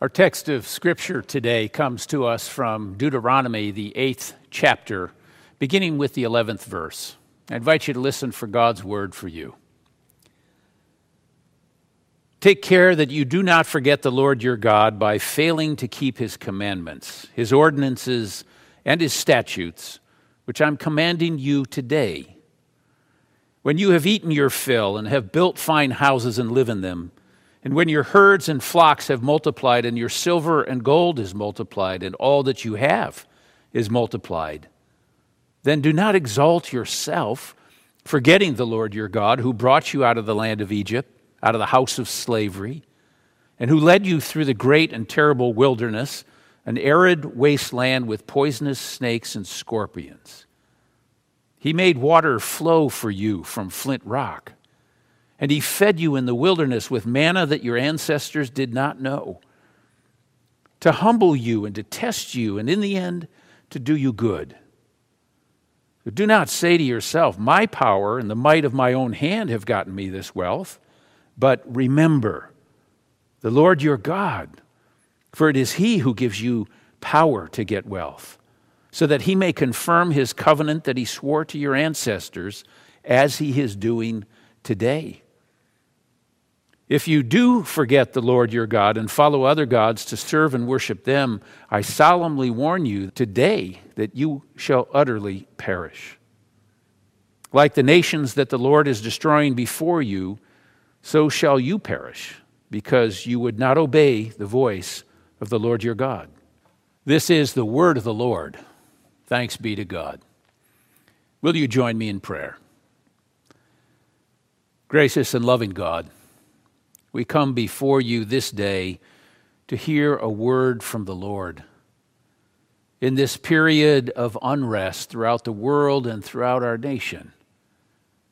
Our text of Scripture today comes to us from Deuteronomy, the eighth chapter, beginning with the 11th verse. I invite you to listen for God's word for you. Take care that you do not forget the Lord your God by failing to keep his commandments, his ordinances, and his statutes, which I'm commanding you today. When you have eaten your fill and have built fine houses and live in them, and when your herds and flocks have multiplied, and your silver and gold is multiplied, and all that you have is multiplied, then do not exalt yourself, forgetting the Lord your God, who brought you out of the land of Egypt, out of the house of slavery, and who led you through the great and terrible wilderness, an arid wasteland with poisonous snakes and scorpions. He made water flow for you from flint rock and he fed you in the wilderness with manna that your ancestors did not know, to humble you and to test you, and in the end, to do you good. But do not say to yourself, My power and the might of my own hand have gotten me this wealth. But remember the Lord your God, for it is he who gives you power to get wealth, so that he may confirm his covenant that he swore to your ancestors, as he is doing today. If you do forget the Lord your God and follow other gods to serve and worship them, I solemnly warn you today that you shall utterly perish. Like the nations that the Lord is destroying before you, so shall you perish, because you would not obey the voice of the Lord your God. This is the word of the Lord. Thanks be to God. Will you join me in prayer? Gracious and loving God, we come before you this day to hear a word from the Lord. In this period of unrest throughout the world and throughout our nation,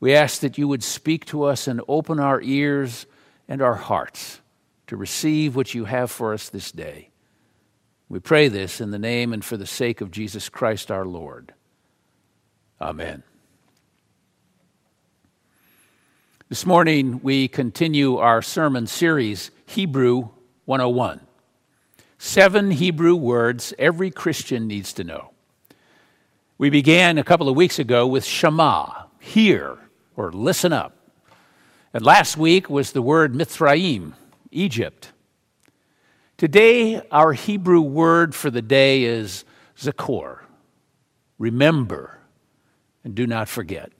we ask that you would speak to us and open our ears and our hearts to receive what you have for us this day. We pray this in the name and for the sake of Jesus Christ our Lord. Amen. This morning, we continue our sermon series, Hebrew 101. Seven Hebrew words every Christian needs to know. We began a couple of weeks ago with Shema, hear or listen up. And last week was the word Mitzrayim, Egypt. Today, our Hebrew word for the day is Zachor, remember, and do not forget.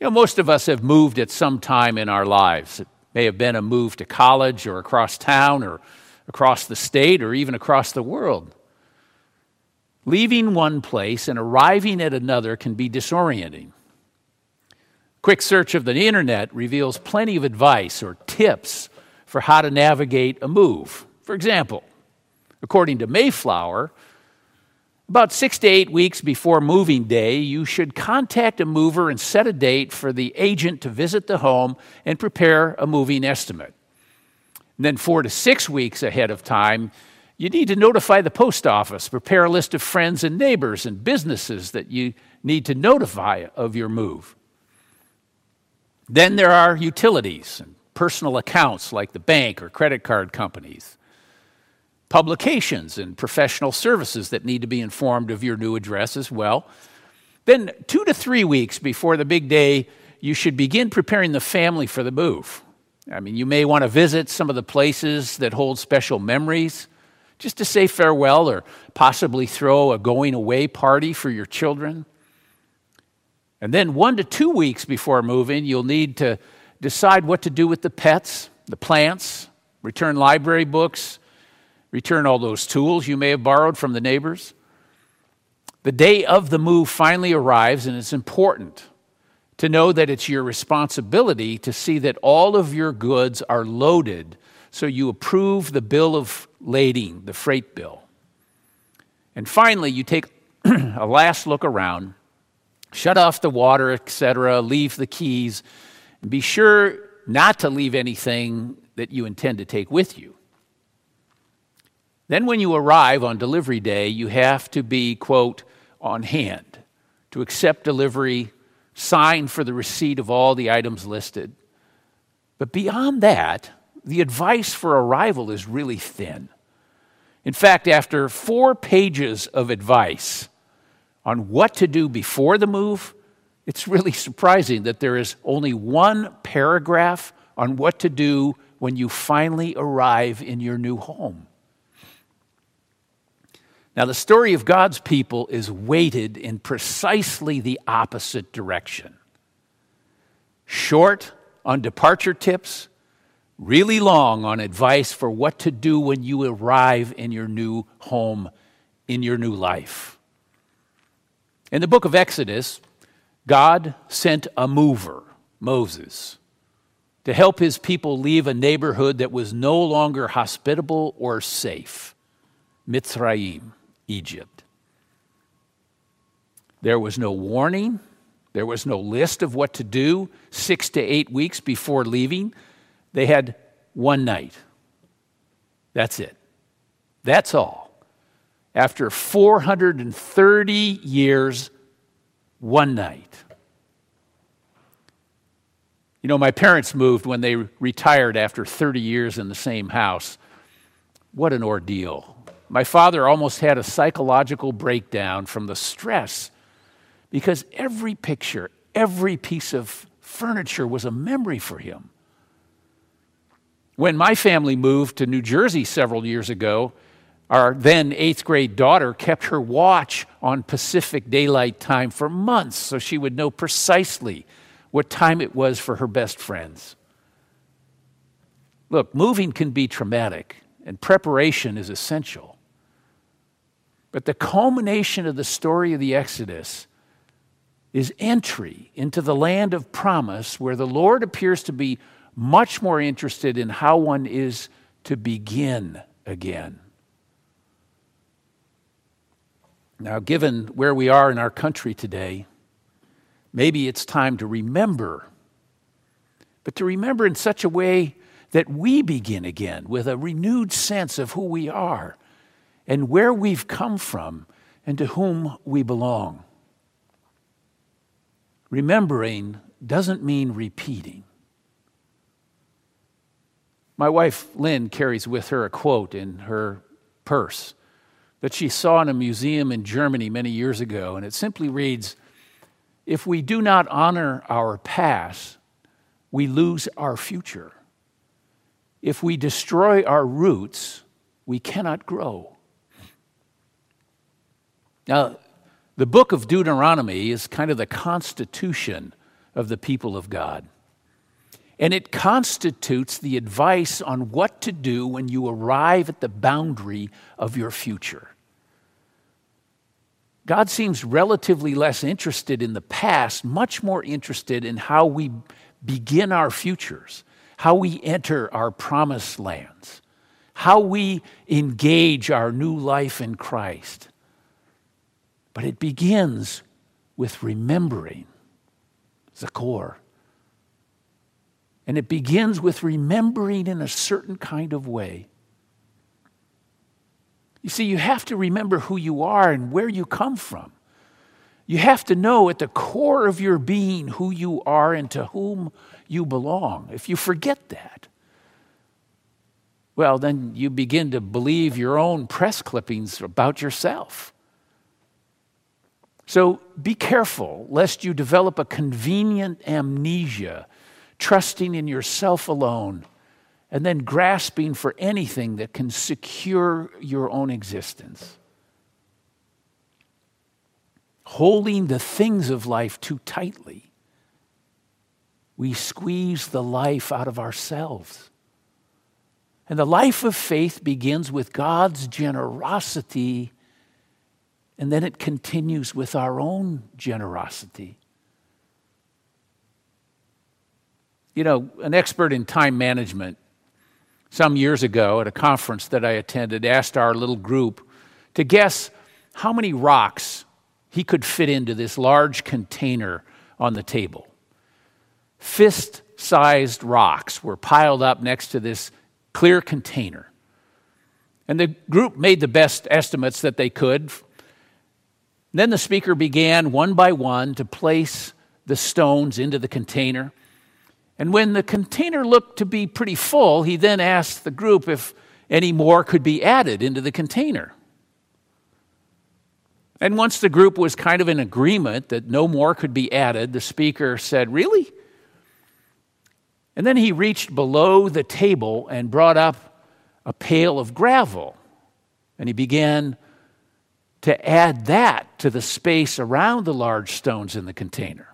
You know, most of us have moved at some time in our lives. It may have been a move to college or across town or across the state or even across the world. Leaving one place and arriving at another can be disorienting. Quick search of the internet reveals plenty of advice or tips for how to navigate a move. For example, according to Mayflower, about six to eight weeks before moving day, you should contact a mover and set a date for the agent to visit the home and prepare a moving estimate. And then, four to six weeks ahead of time, you need to notify the post office, prepare a list of friends and neighbors and businesses that you need to notify of your move. Then there are utilities and personal accounts like the bank or credit card companies publications and professional services that need to be informed of your new address as well. Then, two to three weeks before the big day, you should begin preparing the family for the move. I mean, you may want to visit some of the places that hold special memories just to say farewell or possibly throw a going away party for your children. And then, one to two weeks before moving, you'll need to decide what to do with the pets, the plants, return library books, return all those tools you may have borrowed from the neighbors. The day of the move finally arrives, and it's important to know that it's your responsibility to see that all of your goods are loaded so you approve the bill of lading, the freight bill. And finally, you take a last look around, shut off the water, etc., leave the keys, and be sure not to leave anything that you intend to take with you. Then, when you arrive on delivery day, you have to be, quote, on hand to accept delivery, sign for the receipt of all the items listed. But beyond that, the advice for arrival is really thin. In fact, after four pages of advice on what to do before the move, it's really surprising that there is only one paragraph on what to do when you finally arrive in your new home. Now, the story of God's people is weighted in precisely the opposite direction. Short on departure tips, really long on advice for what to do when you arrive in your new home, in your new life. In the book of Exodus, God sent a mover, Moses, to help his people leave a neighborhood that was no longer hospitable or safe Mitzrayim. Egypt. There was no warning, there was no list of what to do six to eight weeks before leaving. They had one night. That's it. That's all. After 430 years, one night. You know, my parents moved when they retired after 30 years in the same house. What an ordeal. My father almost had a psychological breakdown from the stress because every picture, every piece of furniture was a memory for him. When my family moved to New Jersey several years ago, our then eighth grade daughter kept her watch on Pacific Daylight Time for months so she would know precisely what time it was for her best friends. Look, moving can be traumatic, and preparation is essential. But the culmination of the story of the Exodus is entry into the land of promise where the Lord appears to be much more interested in how one is to begin again. Now, given where we are in our country today, maybe it's time to remember, but to remember in such a way that we begin again with a renewed sense of who we are and where we've come from and to whom we belong. Remembering doesn't mean repeating. My wife Lynn carries with her a quote in her purse that she saw in a museum in Germany many years ago, and it simply reads If we do not honor our past, we lose our future. If we destroy our roots, we cannot grow. Now, the book of Deuteronomy is kind of the constitution of the people of God. And it constitutes the advice on what to do when you arrive at the boundary of your future. God seems relatively less interested in the past, much more interested in how we begin our futures, how we enter our promised lands, how we engage our new life in Christ. But it begins with remembering the core. And it begins with remembering in a certain kind of way. You see, you have to remember who you are and where you come from. You have to know at the core of your being who you are and to whom you belong. If you forget that, well, then you begin to believe your own press clippings about yourself. So be careful lest you develop a convenient amnesia, trusting in yourself alone, and then grasping for anything that can secure your own existence. Holding the things of life too tightly, we squeeze the life out of ourselves. And the life of faith begins with God's generosity and then it continues with our own generosity. You know, an expert in time management some years ago at a conference that I attended asked our little group to guess how many rocks he could fit into this large container on the table. Fist sized rocks were piled up next to this clear container. And the group made the best estimates that they could then the speaker began one by one to place the stones into the container. And when the container looked to be pretty full, he then asked the group if any more could be added into the container. And once the group was kind of in agreement that no more could be added, the speaker said, Really? And then he reached below the table and brought up a pail of gravel. And he began to add that to the space around the large stones in the container.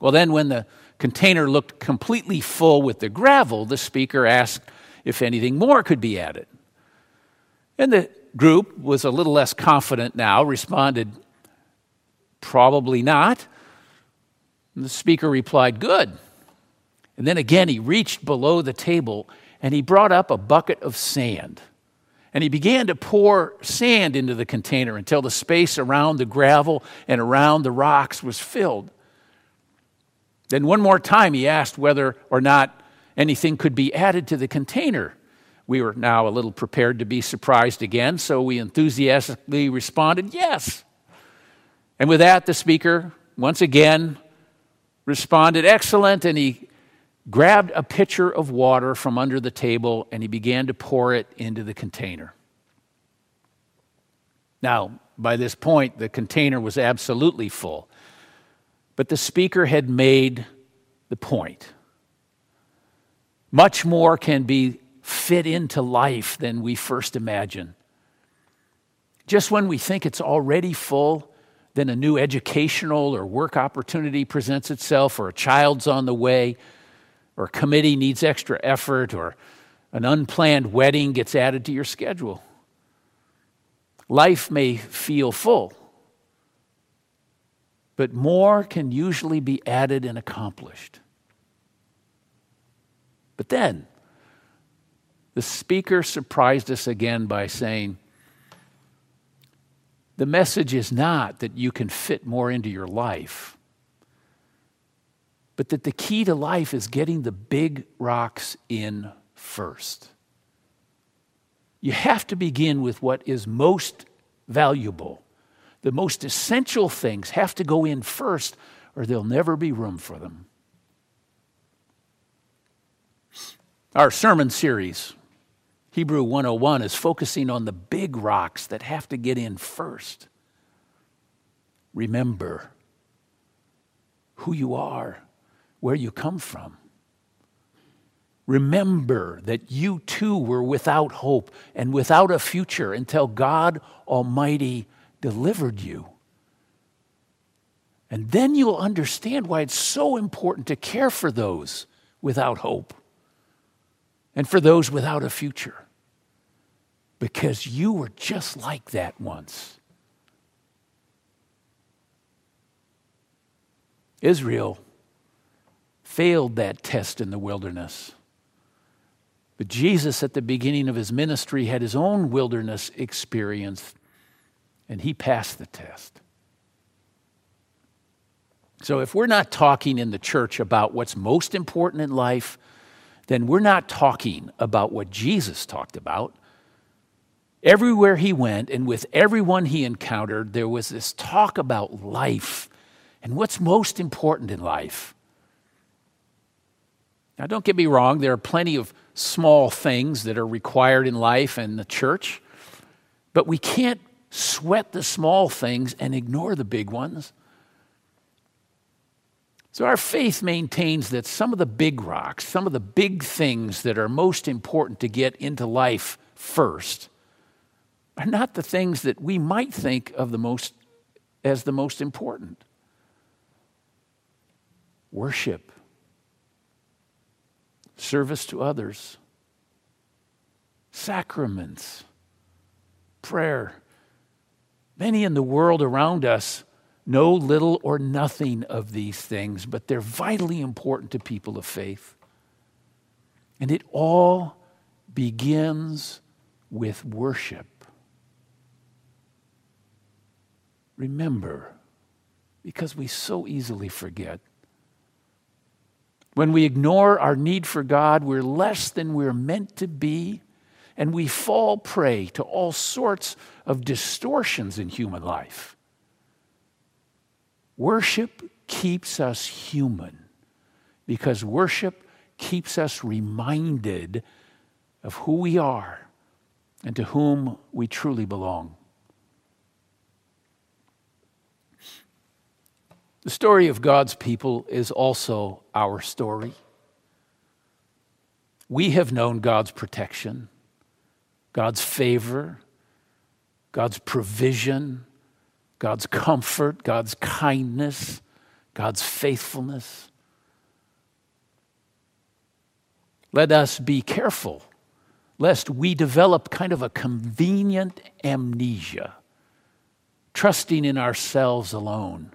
Well, then, when the container looked completely full with the gravel, the speaker asked if anything more could be added. And the group was a little less confident now, responded, Probably not. And the speaker replied, Good. And then again, he reached below the table and he brought up a bucket of sand. And he began to pour sand into the container until the space around the gravel and around the rocks was filled. Then, one more time, he asked whether or not anything could be added to the container. We were now a little prepared to be surprised again, so we enthusiastically responded, Yes. And with that, the speaker once again responded, Excellent. And he grabbed a pitcher of water from under the table and he began to pour it into the container. Now, by this point, the container was absolutely full. But the speaker had made the point. Much more can be fit into life than we first imagine. Just when we think it's already full, then a new educational or work opportunity presents itself, or a child's on the way, or a committee needs extra effort, or an unplanned wedding gets added to your schedule. Life may feel full, but more can usually be added and accomplished. But then, the speaker surprised us again by saying, The message is not that you can fit more into your life, but that the key to life is getting the big rocks in first. You have to begin with what is most valuable the most essential things have to go in first, or there'll never be room for them. Our sermon series, Hebrew 101, is focusing on the big rocks that have to get in first. Remember who you are, where you come from. Remember that you too were without hope and without a future until God Almighty delivered you. And then you'll understand why it's so important to care for those without hope and for those without a future. Because you were just like that once. Israel failed that test in the wilderness. But Jesus, at the beginning of his ministry, had his own wilderness experience and he passed the test. So, if we're not talking in the church about what's most important in life, then we're not talking about what Jesus talked about. Everywhere he went and with everyone he encountered, there was this talk about life and what's most important in life. Now, don't get me wrong, there are plenty of small things that are required in life and the church, but we can't sweat the small things and ignore the big ones. So, our faith maintains that some of the big rocks, some of the big things that are most important to get into life first, are not the things that we might think of the most as the most important. Worship, service to others, sacraments, prayer, Many in the world around us know little or nothing of these things, but they're vitally important to people of faith. And it all begins with worship. Remember, because we so easily forget. When we ignore our need for God, we're less than we're meant to be and we fall prey to all sorts of distortions in human life. Worship keeps us human, because worship keeps us reminded of who we are and to whom we truly belong. The story of God's people is also our story. We have known God's protection, God's favor, God's provision, God's comfort, God's kindness, God's faithfulness. Let us be careful lest we develop kind of a convenient amnesia, trusting in ourselves alone,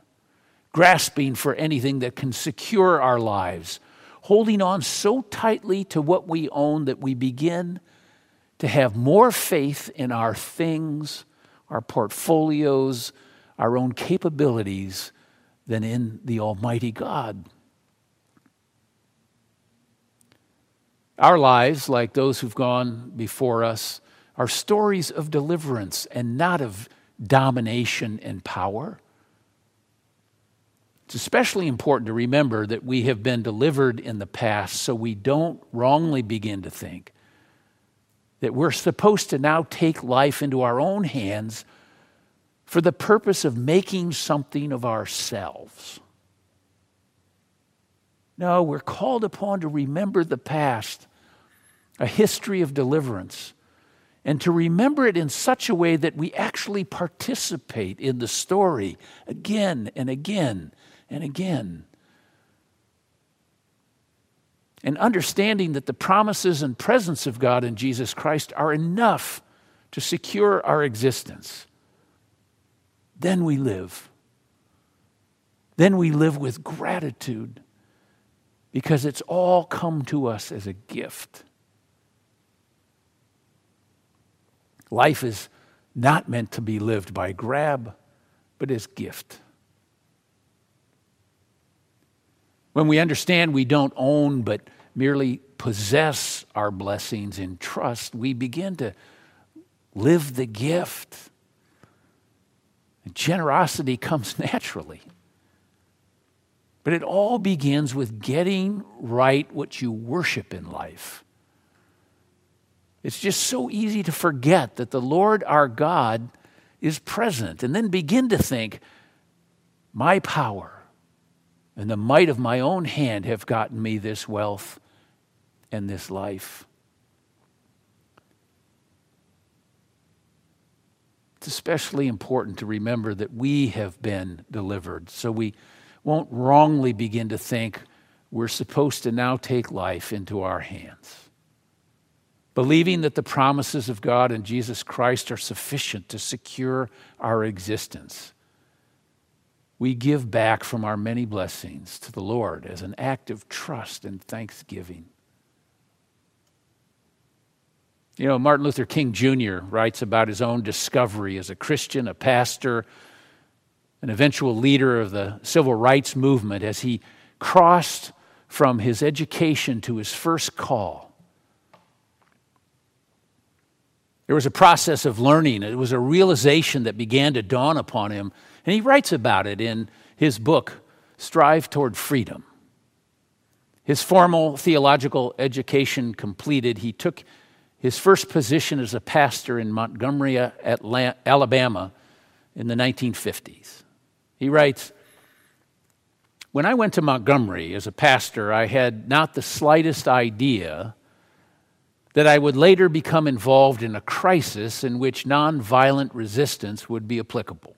grasping for anything that can secure our lives, holding on so tightly to what we own that we begin to have more faith in our things, our portfolios, our own capabilities than in the Almighty God. Our lives, like those who've gone before us, are stories of deliverance and not of domination and power. It's especially important to remember that we have been delivered in the past so we don't wrongly begin to think that we're supposed to now take life into our own hands for the purpose of making something of ourselves. No, we're called upon to remember the past a history of deliverance, and to remember it in such a way that we actually participate in the story again and again and again. And understanding that the promises and presence of God in Jesus Christ are enough to secure our existence. Then we live. Then we live with gratitude because it's all come to us as a gift. Life is not meant to be lived by grab, but as gift. When we understand we don't own but merely possess our blessings in trust, we begin to live the gift. Generosity comes naturally. But it all begins with getting right what you worship in life. It's just so easy to forget that the Lord our God is present and then begin to think, my power and the might of my own hand have gotten me this wealth and this life. It's especially important to remember that we have been delivered, so we won't wrongly begin to think we're supposed to now take life into our hands believing that the promises of God and Jesus Christ are sufficient to secure our existence. We give back from our many blessings to the Lord as an act of trust and thanksgiving. You know, Martin Luther King Jr. writes about his own discovery as a Christian, a pastor, an eventual leader of the civil rights movement as he crossed from his education to his first call There was a process of learning. It was a realization that began to dawn upon him. And he writes about it in his book, Stride Toward Freedom. His formal theological education completed, he took his first position as a pastor in Montgomery, Alabama in the 1950s. He writes, When I went to Montgomery as a pastor, I had not the slightest idea that I would later become involved in a crisis in which nonviolent resistance would be applicable.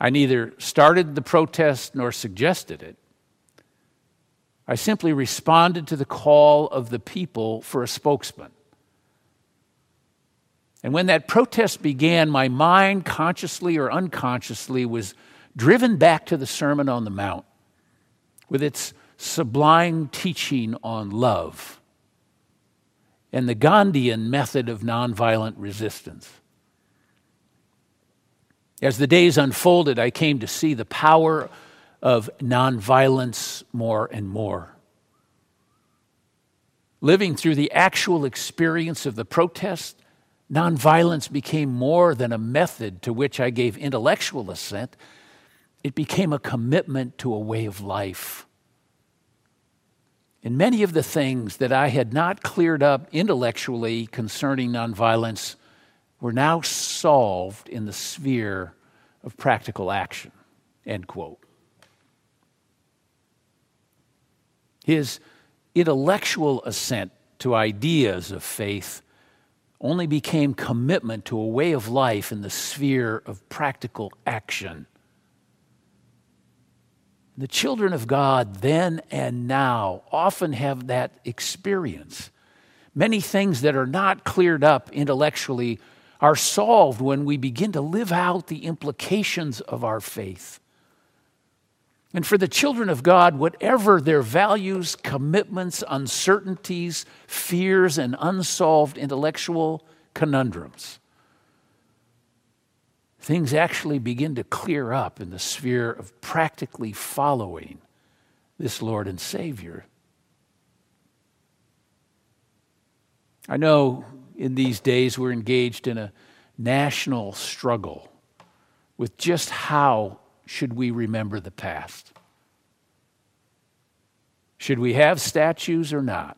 I neither started the protest nor suggested it. I simply responded to the call of the people for a spokesman. And when that protest began, my mind, consciously or unconsciously, was driven back to the Sermon on the Mount with its sublime teaching on love and the Gandhian method of nonviolent resistance. As the days unfolded, I came to see the power of nonviolence more and more. Living through the actual experience of the protest, nonviolence became more than a method to which I gave intellectual assent. It became a commitment to a way of life. And many of the things that I had not cleared up intellectually concerning nonviolence were now solved in the sphere of practical action. End quote. His intellectual assent to ideas of faith only became commitment to a way of life in the sphere of practical action. The children of God then and now often have that experience. Many things that are not cleared up intellectually are solved when we begin to live out the implications of our faith. And for the children of God, whatever their values, commitments, uncertainties, fears, and unsolved intellectual conundrums, things actually begin to clear up in the sphere of practically following this Lord and Savior. I know in these days we're engaged in a national struggle with just how should we remember the past? Should we have statues or not?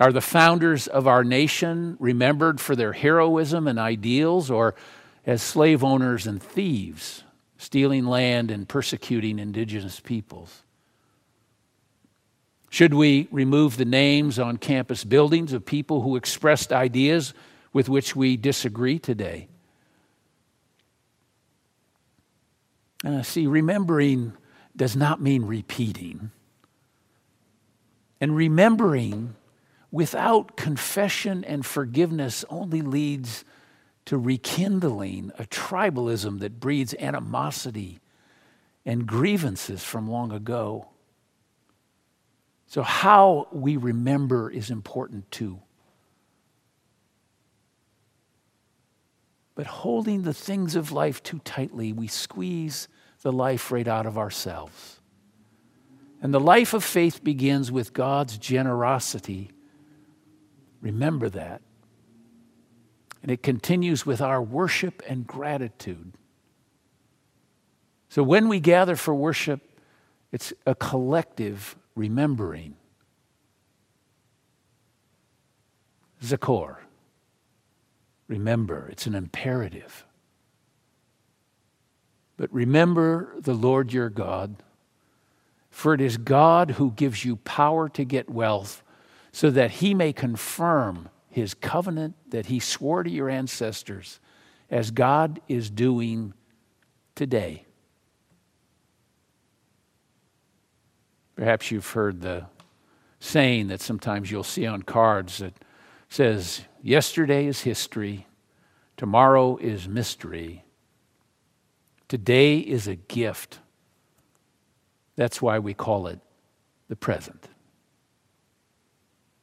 Are the founders of our nation remembered for their heroism and ideals or as slave owners and thieves, stealing land and persecuting indigenous peoples? Should we remove the names on campus buildings of people who expressed ideas with which we disagree today? Uh, see, remembering does not mean repeating. And remembering without confession and forgiveness only leads to rekindling a tribalism that breeds animosity and grievances from long ago. So, how we remember is important too. But holding the things of life too tightly, we squeeze the life right out of ourselves. And the life of faith begins with God's generosity. Remember that. And it continues with our worship and gratitude. So when we gather for worship, it's a collective remembering. Zachor. Remember, it's an imperative. But remember the Lord your God, for it is God who gives you power to get wealth, so that he may confirm his covenant that he swore to your ancestors, as God is doing today. Perhaps you've heard the saying that sometimes you'll see on cards that says, Yesterday is history, tomorrow is mystery, today is a gift. That's why we call it the present.